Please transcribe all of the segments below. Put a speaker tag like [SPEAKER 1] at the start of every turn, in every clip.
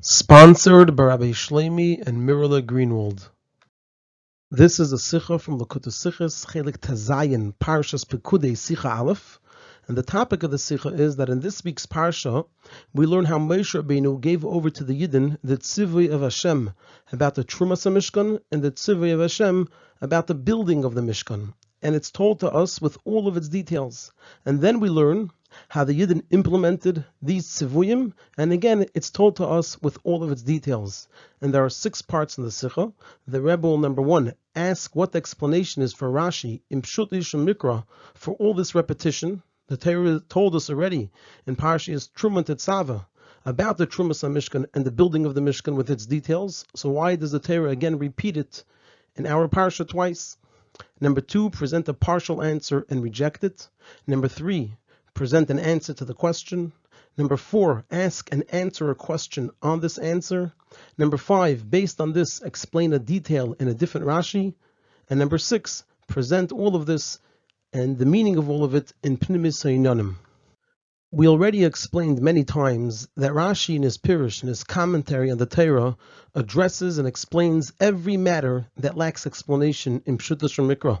[SPEAKER 1] Sponsored by Rabbi Shlomi and Mirala Greenwald. This is a Sikha from Likkutei Sikhas, Chelik Tazayin, Parshas Pekudei Sikha Aleph. And the topic of the Sikha is that in this week's Parsha, we learn how Moshe Rabbeinu gave over to the Yidden the Tzivui of Hashem about the Trumas Mishkan and the Tzivui of Hashem about the building of the Mishkan. And it's told to us with all of its details. And then we learn how the Yidden implemented these tzivuyim, and again, it's told to us with all of its details. And there are six parts in the Sikha. The Rebbe will, number one, ask what the explanation is for Rashi, in Pshut Mikra, for all this repetition. The Torah told us already in Parshas Truma Tetzava about the Trumas Mishkan and the building of the Mishkan with its details. So why does the Torah again repeat it in our Parsha twice? Number two, present a partial answer and reject it. Number three, present an answer to the question. Number four, ask and answer a question on this answer. Number five, based on this, explain a detail in a different Rashi. And number six, present all of this and the meaning of all of it in Pnimis Hainanim. We already explained many times that Rashi in his Pirush, in his commentary on the Torah, addresses and explains every matter that lacks explanation in Pshutas Mikra.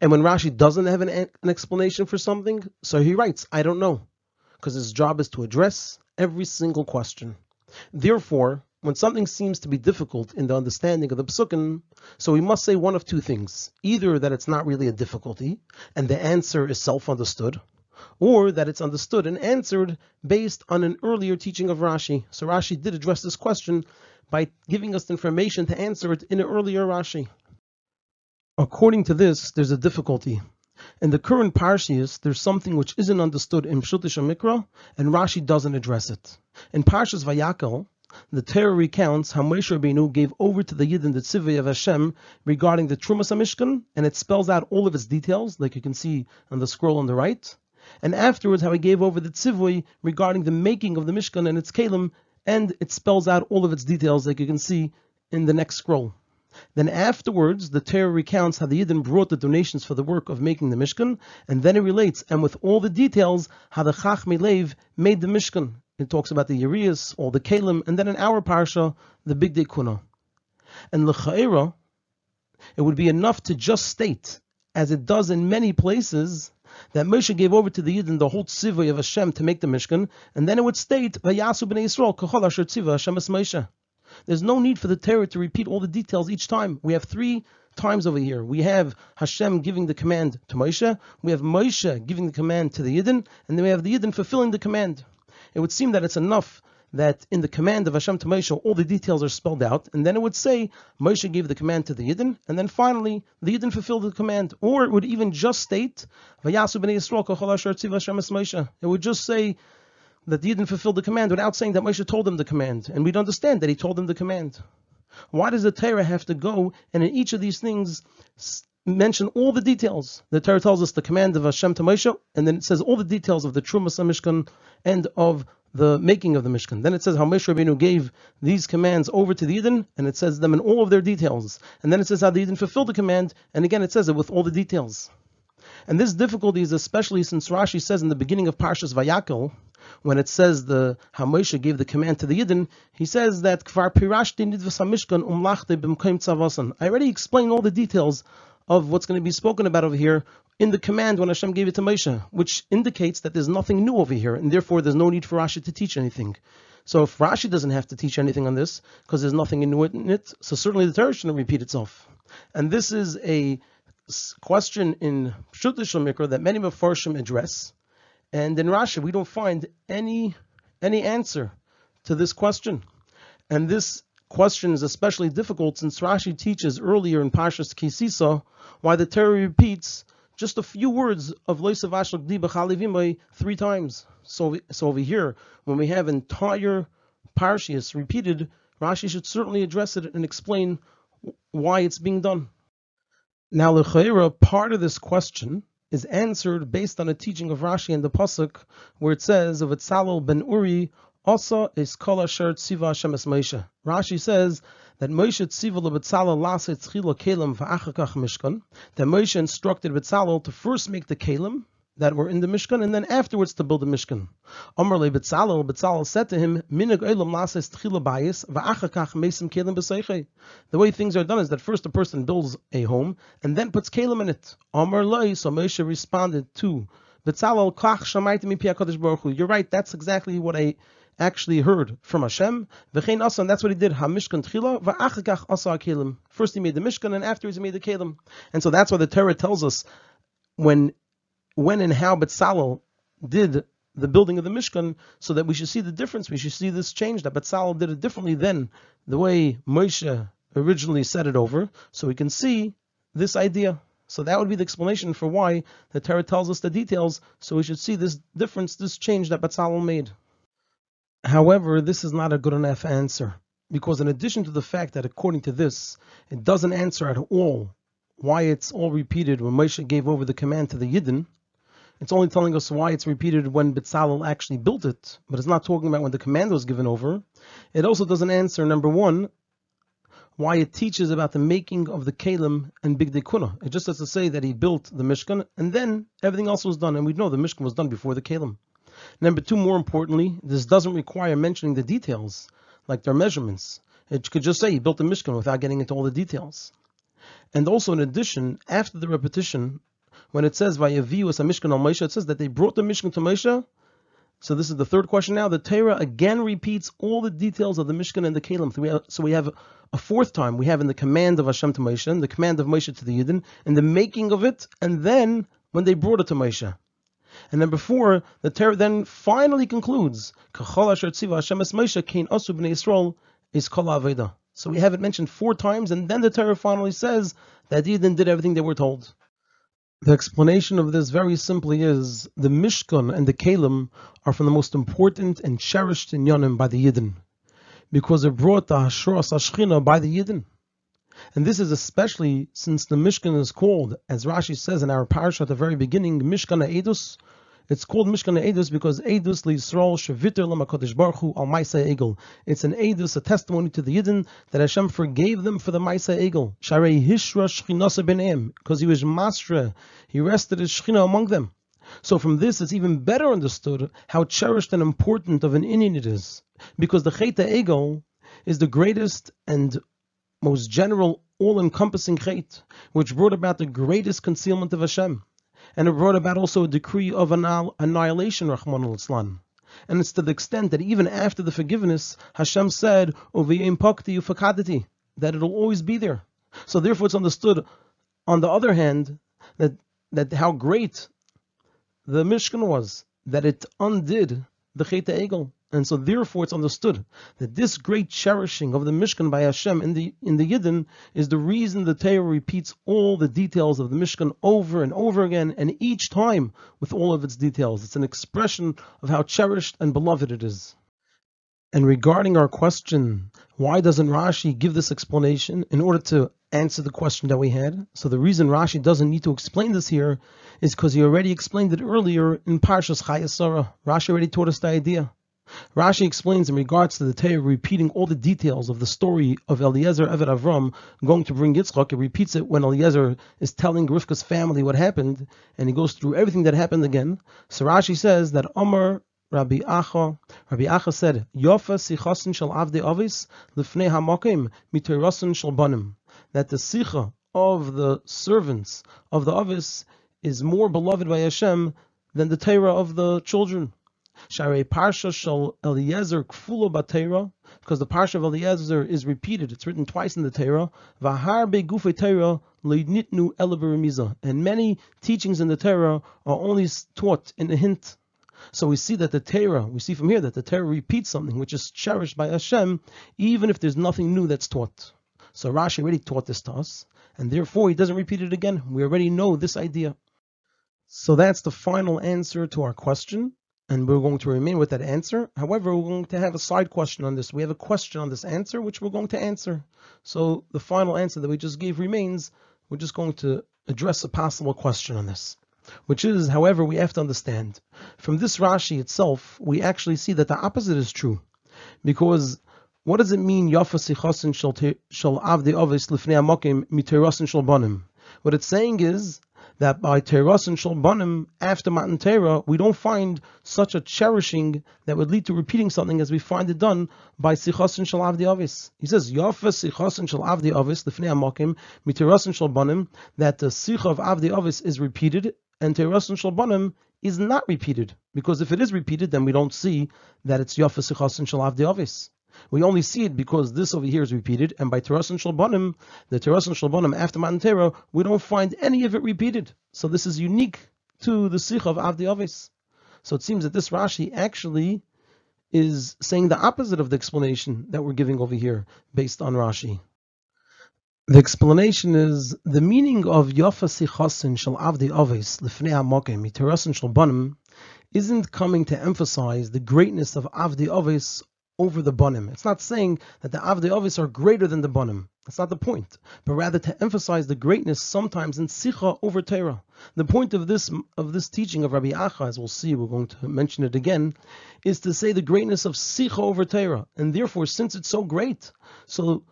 [SPEAKER 1] And when Rashi doesn't have an, an explanation for something, so he writes, I don't know, because his job is to address every single question. Therefore, when something seems to be difficult in the understanding of the psukim, so we must say one of two things. Either that it's not really a difficulty, and the answer is self-understood, or that it's understood and answered based on an earlier teaching of Rashi. So Rashi did address this question by giving us information to answer it in an earlier Rashi. According to this, there's a difficulty. In the current Parshias, there's something which isn't understood in Pshutish Mikra, and Rashi doesn't address it. In Parshas Vayakel, the Torah recounts how Moshe Rabbeinu gave over to the Yidden the Tzivay of Hashem regarding the Trumas Mishkan, and it spells out all of its details, like you can see on the scroll on the right. And afterwards, how he gave over the Tzivay regarding the making of the Mishkan and its Kalim, and it spells out all of its details, like you can see in the next scroll. Then afterwards, the Torah recounts how the Yidden brought the donations for the work of making the Mishkan, and then it relates, and with all the details, how the Chachmei Lev made the Mishkan. It talks about the Urias, all the Kalim, and then in our Parsha, the Bigdei Kuna. And L'cha'era, it would be enough to just state, as it does in many places, that Moshe gave over to the Yidden the whole tzivah of Hashem to make the Mishkan, and then it would state, Vayasu b'nei Yisrael, kachol asher tzivah Hashem es Moshe. There's no need for the Torah to repeat all the details each time. We have three times over here. We have Hashem giving the command to Moshe, we have Moshe giving the command to the Yidden, and then we have the Yidden fulfilling the command. It would seem that it's enough that in the command of Hashem to Moshe, all the details are spelled out, and then it would say Moshe gave the command to the Yidden, and then finally the Yidden fulfilled the command, or it would even just state Vayasu b'nei Yisrael It would just say that the Yidden fulfilled the command without saying that Moshe told them the command. And we'd understand that he told them the command. Why does the Torah have to go and in each of these things mention all the details? The Torah tells us the command of Hashem to Moshe, and then it says all the details of the Trumas Mishkan and of the making of the Mishkan. Then it says how Moshe Rabbeinu gave these commands over to the Yidden, and it says them in all of their details. And then it says how the Yidden fulfilled the command, and again it says it with all the details. And this difficulty is especially since Rashi says in the beginning of Parshas Vayakel, when it says the how Moshe gave the command to the Yidden, he says that Kvar Pirashti Nidvas Hamishkan Umlachte. I already explained all the details of what's going to be spoken about over here in the command when Hashem gave it to Moshe, which indicates that there's nothing new over here, and therefore there's no need for Rashi to teach anything. So if Rashi doesn't have to teach anything on this, because there's nothing new in it, so certainly the Torah shouldn't repeat itself. And this is a question in Pshutish Mikra that many Mefarshim address, and in Rashi, we don't find any any answer to this question. And this question is especially difficult since Rashi teaches earlier in Parshas Kisisa why the Torah repeats just a few words of Loisav Ashlag three times. So, so over here, when we have entire Parshias repeated, Rashi should certainly address it and explain why it's being done. Now, Lechaira, part of this question is answered based on a teaching of Rashi in the pasuk, where it says of Etzalel ben Uri, also is kol asher tziva Hashem Moshe. Rashi says that Moshe tziva kelim mishkan. That Moshe instructed Betzalel to first make the kelim, that were in the Mishkan, and then afterwards to build the Mishkan. Amrle Betzalel, Betzalel said to him, Minig Olam Bayis, Mesim Kelim B'Seichei. The way things are done is that first a person builds a home, and then puts Kelim in it. Amr Loi, so Moshe responded to Betzalel, Kach Baruch You're right, that's exactly what I actually heard from Hashem. V'chein that's what he did. HaMishkan Tchila, Asa Kelim. First he made the Mishkan, and afterwards he made the Kelim. And so that's why the Torah tells us when when and how Betzalel did the building of the Mishkan, so that we should see the difference. We should see this change that Betzalel did it differently than the way Moshe originally set it over, so we can see this idea. So that would be the explanation for why the Torah tells us the details, so we should see this difference, this change that Betzalel made. However, this is not a good enough answer, because in addition to the fact that according to this, it doesn't answer at all why it's all repeated when Moshe gave over the command to the Yidden, it's only telling us why it's repeated when Betzalel actually built it, but it's not talking about when the command was given over. It also doesn't answer, number one, why it teaches about the making of the Kalim and Bigdei Kuna. It just has to say that he built the Mishkan, and then everything else was done, and we know the Mishkan was done before the Kalim. Number two, more importantly, this doesn't require mentioning the details, like their measurements. It could just say he built the Mishkan without getting into all the details. And also, in addition, after the repetition, when it says Vayavi was a Mishkan al Moshe, it says that they brought the Mishkan to Moshe. So this is the third question now. The Torah again repeats all the details of the Mishkan and the Kalim. So we have, a fourth time. We have in the command of Hashem to Moshe, the command of Moshe to the Yidden, and the making of it, and then when they brought it to Moshe. And then before, the Torah then finally concludes, is aveda. So we have it mentioned four times, and then the Torah finally says that the Yidden did everything they were told. The explanation of this very simply is the Mishkan and the Kalim are from the most important and cherished in Yonim by the Yidden, because it brought the Hashras Ashchina by the Yidden. And this is especially since the Mishkan is called, as Rashi says in our parasha at the very beginning, Mishkan Edus. It's called Mishkan Edus because Edus Yisrael Shaviter Lamakodesh Baruch Hu Al Maisa Egel. It's an Edus, a testimony to the Yidden that Hashem forgave them for the Maisa Egel. Sharei Hishra Shchinasa Benem, because he was Masra, he rested his Shchina among them. So from this, it's even better understood how cherished and important of an Inyan it is, because the Cheta Egel is the greatest and most general, all-encompassing Chet, which brought about the greatest concealment of Hashem and it brought about also a decree of annihilation, Rachmana litzlan. And it's to the extent that even after the forgiveness, Hashem said, that it'll always be there. So therefore it's understood, on the other hand, that, that how great the Mishkan was, that it undid the Chet Egel. And so therefore it's understood that this great cherishing of the Mishkan by Hashem in the in the Yidden is the reason the Torah repeats all the details of the Mishkan over and over again, and each time with all of its details. It's an expression of how cherished and beloved it is. And regarding our question, why doesn't Rashi give this explanation in order to answer the question that we had? So the reason Rashi doesn't need to explain this here is because he already explained it earlier in Parshas Chayei Sarah. Rashi already taught us the idea. Rashi explains in regards to the Torah repeating all the details of the story of Eliezer Eved Avram going to bring Yitzchak. It repeats it when Eliezer is telling Rivka's family what happened, and he goes through everything that happened again. So Rashi says that Omar Rabbi Acha, Rabbi Acha said, Yofa sichasin shel avdei avis lifnei hamakim mitorasin shel banim. That the sicha of the servants of the avis is more beloved by Hashem than the Torah of the children. Sharei Parsha Shal Eliezer Kfulo Batera, because the Parsha of Eliezer is repeated. It's written twice in the Torah. Vahar Begufe Torah Leidnitnu Elaberimiza. And many teachings in the Torah are only taught in a hint. So we see that the Torah, we see from here that the Torah repeats something which is cherished by Hashem, even if there's nothing new that's taught. So Rashi already taught this to us, and therefore he doesn't repeat it again. We already know this idea. So that's the final answer to our question and we're going to remain with that answer. However, we're going to have a side question on this. We have a question on this answer, which we're going to answer. So the final answer that we just gave remains. We're just going to address a possible question on this, which is, however, we have to understand from this Rashi itself, we actually see that the opposite is true, because what does it mean? What it's saying is that by Teras and Shalbanim, after Matan Torah, we don't find such a cherishing that would lead to repeating something as we find it done by Sichos and Shalavdi Avis. He says, Yafa Sichos and Shalavdi Avis, the Fnei Amokim, Miteras and Shalbanim, that the Sich of Avdi Avis is repeated, and Teras and Shalbanim is not repeated. Because if it is repeated, then we don't see that it's Yafa Sichos and Shalavdi Avis. We only see it because this over here is repeated, and by Teras and Shalbonim, the Teras and Shalbonim after Matan Torah, we don't find any of it repeated. So this is unique to the Sikh of Avdi Avis. So it seems that this Rashi actually is saying the opposite of the explanation that we're giving over here based on Rashi. The explanation is the meaning of Yafa Sichasin Shal Avdi Avis Lifnei Hamokim Miterasin Shalbonim isn't coming to emphasize the greatness of Avdi Avis over the Bonim. It's not saying that the Avdi Ovis are greater than the Bonim. That's not the point. But rather to emphasize the greatness sometimes in Sicha over Torah. The point of this of this teaching of Rabbi Acha, as we'll see, we're going to mention it again, is to say the greatness of Sicha over Torah. And therefore, since it's so great, so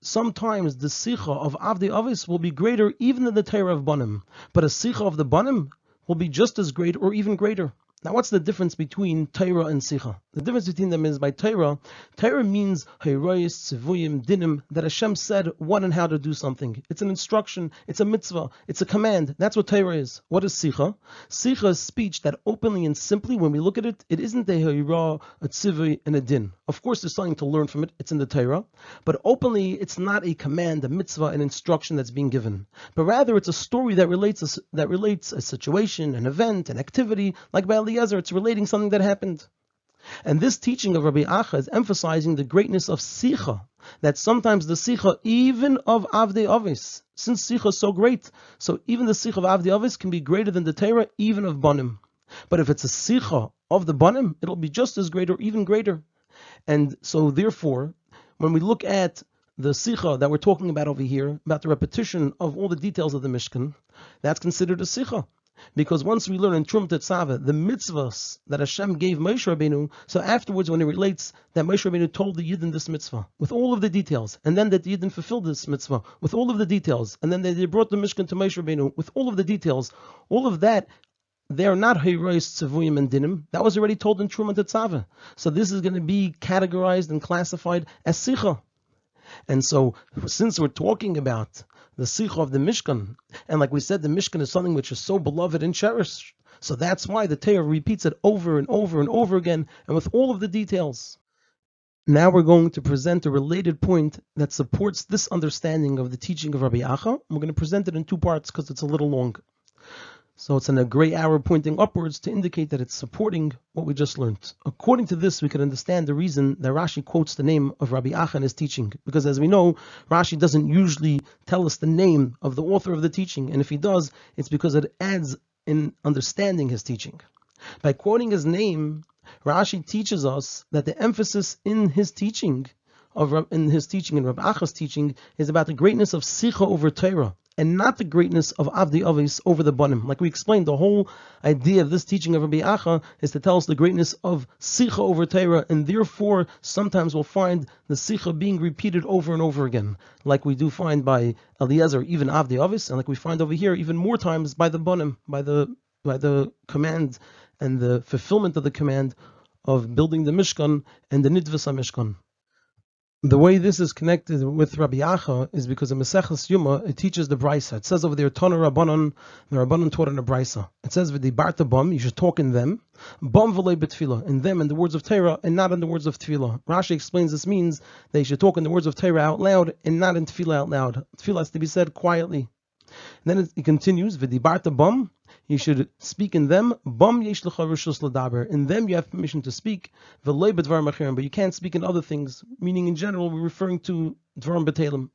[SPEAKER 1] sometimes the Sicha of Avdi Ovis will be greater even than the Torah of Bonim. But a Sicha of the Bonim will be just as great or even greater. Now, what's the difference between Torah and Sicha? The difference between them is by Torah, Torah means Hayroyis, Tzivuyim, Dinim, that Hashem said what and how to do something. It's an instruction, it's a mitzvah, it's a command. That's what Torah is. What is Sicha? Sicha is speech that openly and simply, when we look at it, it isn't a Hayra, a Tzivuy, and a Din. Of course, there's something to learn from it, it's in the Torah, but openly, it's not a command, a mitzvah, an instruction that's being given. But rather, it's a story that relates a, that relates a situation, an event, an activity, like by Eliezer, it's relating something that happened. And this teaching of Rabbi Acha is emphasizing the greatness of Sicha, that sometimes the Sicha, even of Avdei Avis, since Sicha is so great, so even the Sicha of Avdei Avis can be greater than the Torah, even of Bonim. But if it's a Sicha of the Bonim, it'll be just as great or even greater. And so therefore, when we look at the Sicha that we're talking about over here, about the repetition of all the details of the Mishkan, that's considered a Sicha. Because once we learn in Trum Tetzaveh the mitzvahs that Hashem gave Moshe Rabbeinu, so afterwards when he relates that Moshe Rabbeinu told the Yidden this mitzvah with all of the details, and then that the Yidden fulfilled this mitzvah with all of the details, and then they brought the Mishkan to Moshe Rabbeinu with all of the details, all of that they are not Heirois Tzavuyim and Dinim. That was already told in Trum Tetzaveh. So this is going to be categorized and classified as Sicha. And so, since we're talking about the Sikha of the Mishkan. And like we said, the Mishkan is something which is so beloved and cherished. So that's why the Torah repeats it over and over and over again, and with all of the details. Now we're going to present a related point that supports this understanding of the teaching of Rabbi Acha. We're going to present it in two parts because it's a little long. So it's in a gray arrow pointing upwards to indicate that it's supporting what we just learned. According to this, we can understand the reason that Rashi quotes the name of Rabbi Acha in his teaching. Because as we know, Rashi doesn't usually tell us the name of the author of the teaching. And if he does, it's because it adds in understanding his teaching. By quoting his name, Rashi teaches us that the emphasis in his teaching of in his teaching and Rabbi Acha's teaching is about the greatness of Sicha over Torah and not the greatness of Avdi Avis over the Banim. Like we explained, the whole idea of this teaching of Rabbi Acha is to tell us the greatness of Sicha over Torah, and therefore sometimes we'll find the Sicha being repeated over and over again, like we do find by Eliezer, even Avdi Avis, and like we find over here even more times by the Banim, by the by the command and the fulfillment of the command of building the Mishkan and the Nidvasa Mishkan. The way this is connected with Rabbi Acha is because in Maseches Yuma it teaches the brisa. It says over there, Tana Rabbanon, the Rabbanon taught in the brisa. It says Barta bum, you should talk in them, bum v'lei betfila, in them in the words of Torah and not in the words of tefillah. Rashi explains this means they should talk in the words of Torah out loud and not in tefillah out loud. Tefillah has to be said quietly. And then it, it continues, Barta bum, you should speak in them. Ladaber. In them you have permission to speak. But you can't speak in other things. Meaning in general, we're referring to dvarim betelim.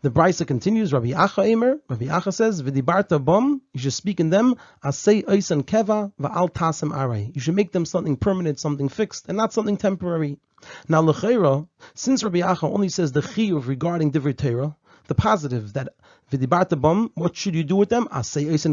[SPEAKER 1] The Brisa continues. Rabbi Acha Emer. Rabbi Acha says, "V'dibarta bom, You should speak in them. Keva va'al tasem aray. You should make them something permanent, something fixed, and not something temporary. Now, lechera, since Rabbi Acha only says the chiyuv regarding divrei Torah, the positive that bum, what should you do with them? And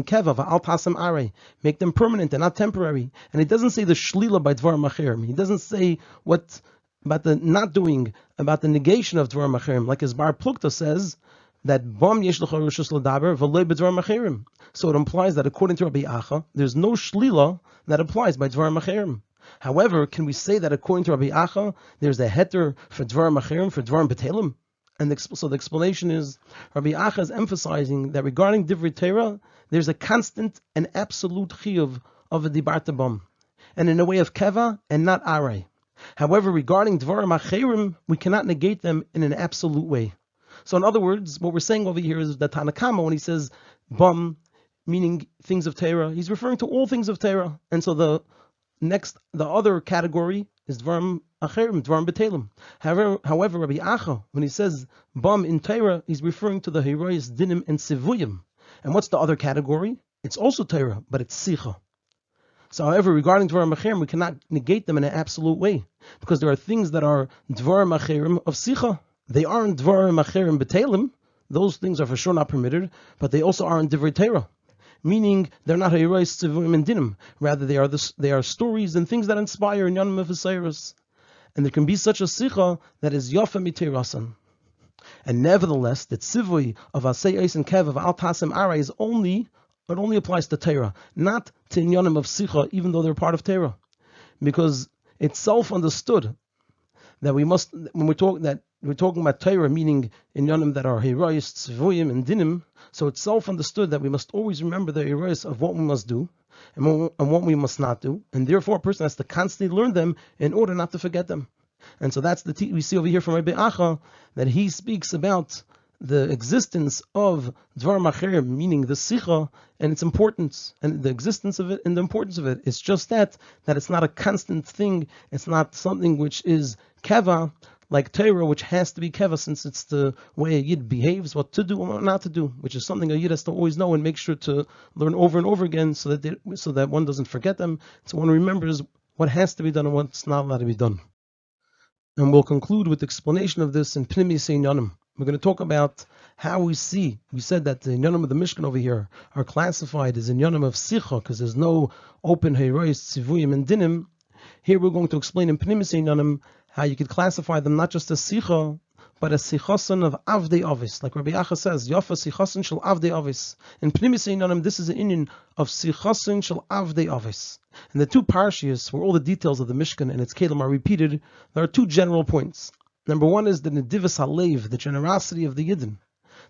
[SPEAKER 1] keva Make them permanent and not temporary. And it doesn't say the shlila by dvar machirim. He doesn't say what about the not doing, about the negation of dvar machirim. Like as Bar Plukta says, that bam yesh b'dvar macherim. So it implies that according to Rabbi Acha, there's no shlila that applies by dvar macherim. However, can we say that according to Rabbi Acha, there's a heter for dvar macherim for dvar betelim? And the, so the explanation is Rabbi Acha is emphasizing that regarding divrei Torah, there's a constant and absolute chiyuv of a dibarta bam, and in a way of keva and not aray. However, regarding dvar macherim, we cannot negate them in an absolute way. So, in other words, what we're saying over here is that Tanakama, when he says bum, meaning things of Torah, he's referring to all things of Torah. And so the next, the other category is dvarim acherim, dvarim. However, however, Rabbi Acha, when he says bum in Torah, he's referring to the herois dinim and sivuyim. And what's the other category? It's also Torah, but it's sicha. So, however, regarding dvarim acherim, we cannot negate them in an absolute way because there are things that are dvarim acherim of sicha. They aren't dvarim acherim betelim. Those things are for sure not permitted, but they also aren't divrei Torah meaning they're not heroes tzivim and dinim. Rather, they are the, they are stories and things that inspire in Yonim of. And there can be such a sicha that is yofa mitirasan. And nevertheless, the tzivui of Asay Eis and Kev of Al Tasim Ara is only it only applies to Torah, not to Inyanim of Sicha, even though they're part of Torah. Because it's self understood that we must when we talk that we're talking about Torah, meaning in Yonim that are herois, tzvuyim, and dinim. So it's self-understood that we must always remember the herois of what we must do and what, we must not do, and therefore a person has to constantly learn them in order not to forget them. And so that's the t- we see over here from Rabbi Acha that he speaks about the existence of Dvar Macher, meaning the Sicha, and its importance, and the existence of it and the importance of it. It's just that, that it's not a constant thing, it's not something which is Keva, like Torah, which has to be Keva, since it's the way a Yid behaves, what to do and what not to do, which is something a Yid has to always know and make sure to learn over and over again so that they, so that one doesn't forget them, so one remembers what has to be done and what's not allowed to be done. And we'll conclude with explanation of this in Pnimi Yonim. We're going to talk about how we see. We said that the Inyanim of the Mishkan over here are classified as Inyanim of Sicha because there's no open Herois, Tzivuyim, and Dinim. Here we're going to explain in Pnimis Inyanim how you could classify them not just as Sicha, but as Sichosan of Avdei Ovis. Like Rabbi Acha says, Yofa Sichosan shel Avdei Ovis. In Pnimis Inyanim, this is an Inyan of Sichosan shel Avdei Ovis. In the two parshias, where all the details of the Mishkan and its kelim are repeated, there are two general points. Number one is the Nedivas Halev, the generosity of the Yidden,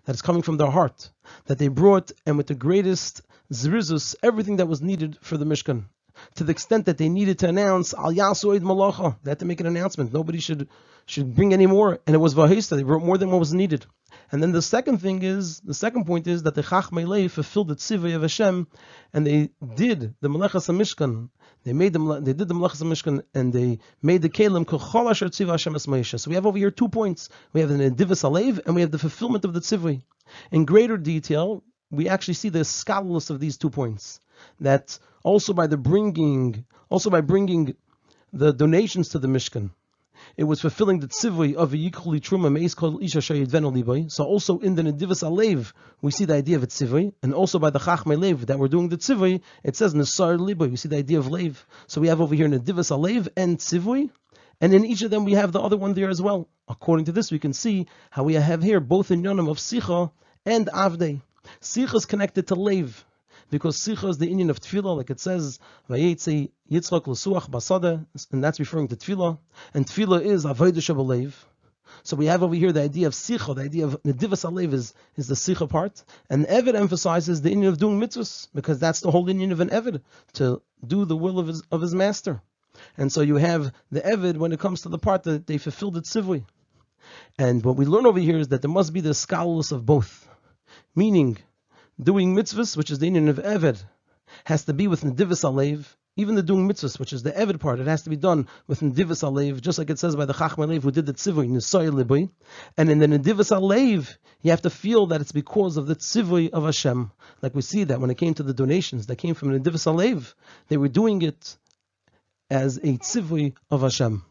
[SPEAKER 1] that is coming from their heart, that they brought, and with the greatest zrizus, everything that was needed for the Mishkan. To the extent that they needed to announce Al Yasoid Malacha, they had to make an announcement. Nobody should should bring any more, and it was Vahista. They brought more than what was needed. And then the second thing is, the second point is that the Chachmei Leif fulfilled the tzivay of Hashem, and they did the Melechas Mishkan, they made them. They did the Melachas Mishkan and they made the Kalim Kochol Asher Tziva Hashem Esmaisha. So we have over here two points. We have the Nedivas Alev and we have the fulfillment of the Tzivui. In greater detail, we actually see the scholarless of these two points. That also by the bringing, also by bringing the donations to the Mishkan, it was fulfilling the tzivui of a yikhuli truma meis kol isha shayidvenu So also in the nedivas alev we see the idea of a tzivui, and also by the chachmei lev that we're doing the tzivui, it says nesar liboy. We see the idea of lev. So we have over here nedivas alev and tzivui, and in each of them we have the other one there as well. According to this, we can see how we have here both in yonim of sicha and avdei. Sicha is connected to lev because Sicha is the Inyan of Tefillah, like it says, Vayetze Yitzchak L'suach Basada, and that's referring to Tefillah, and Tefillah is Avodah Shabalev. So we have over here the idea of Sicha, the idea of Nedivas Alev is, is the Sicha part, and Evid emphasizes the Inyan of doing mitzvahs, because that's the whole Inyan of an Evid, to do the will of his, of his master. And so you have the Evid when it comes to the part that they fulfilled the Tzivui. And what we learn over here is that there must be the scholars of both. Meaning, doing mitzvahs, which is the union of Eved, has to be with Nedivas Alev. Even the doing mitzvahs, which is the Eved part, it has to be done with Nedivas Alev, just like it says by the Chacham Alev who did the Tzivui, Nisoy Libui. And in the Nedivas Alev, you have to feel that it's because of the Tzivui of Hashem. Like we see that when it came to the donations that came from Nedivas Alev, they were doing it as a Tzivui of Hashem.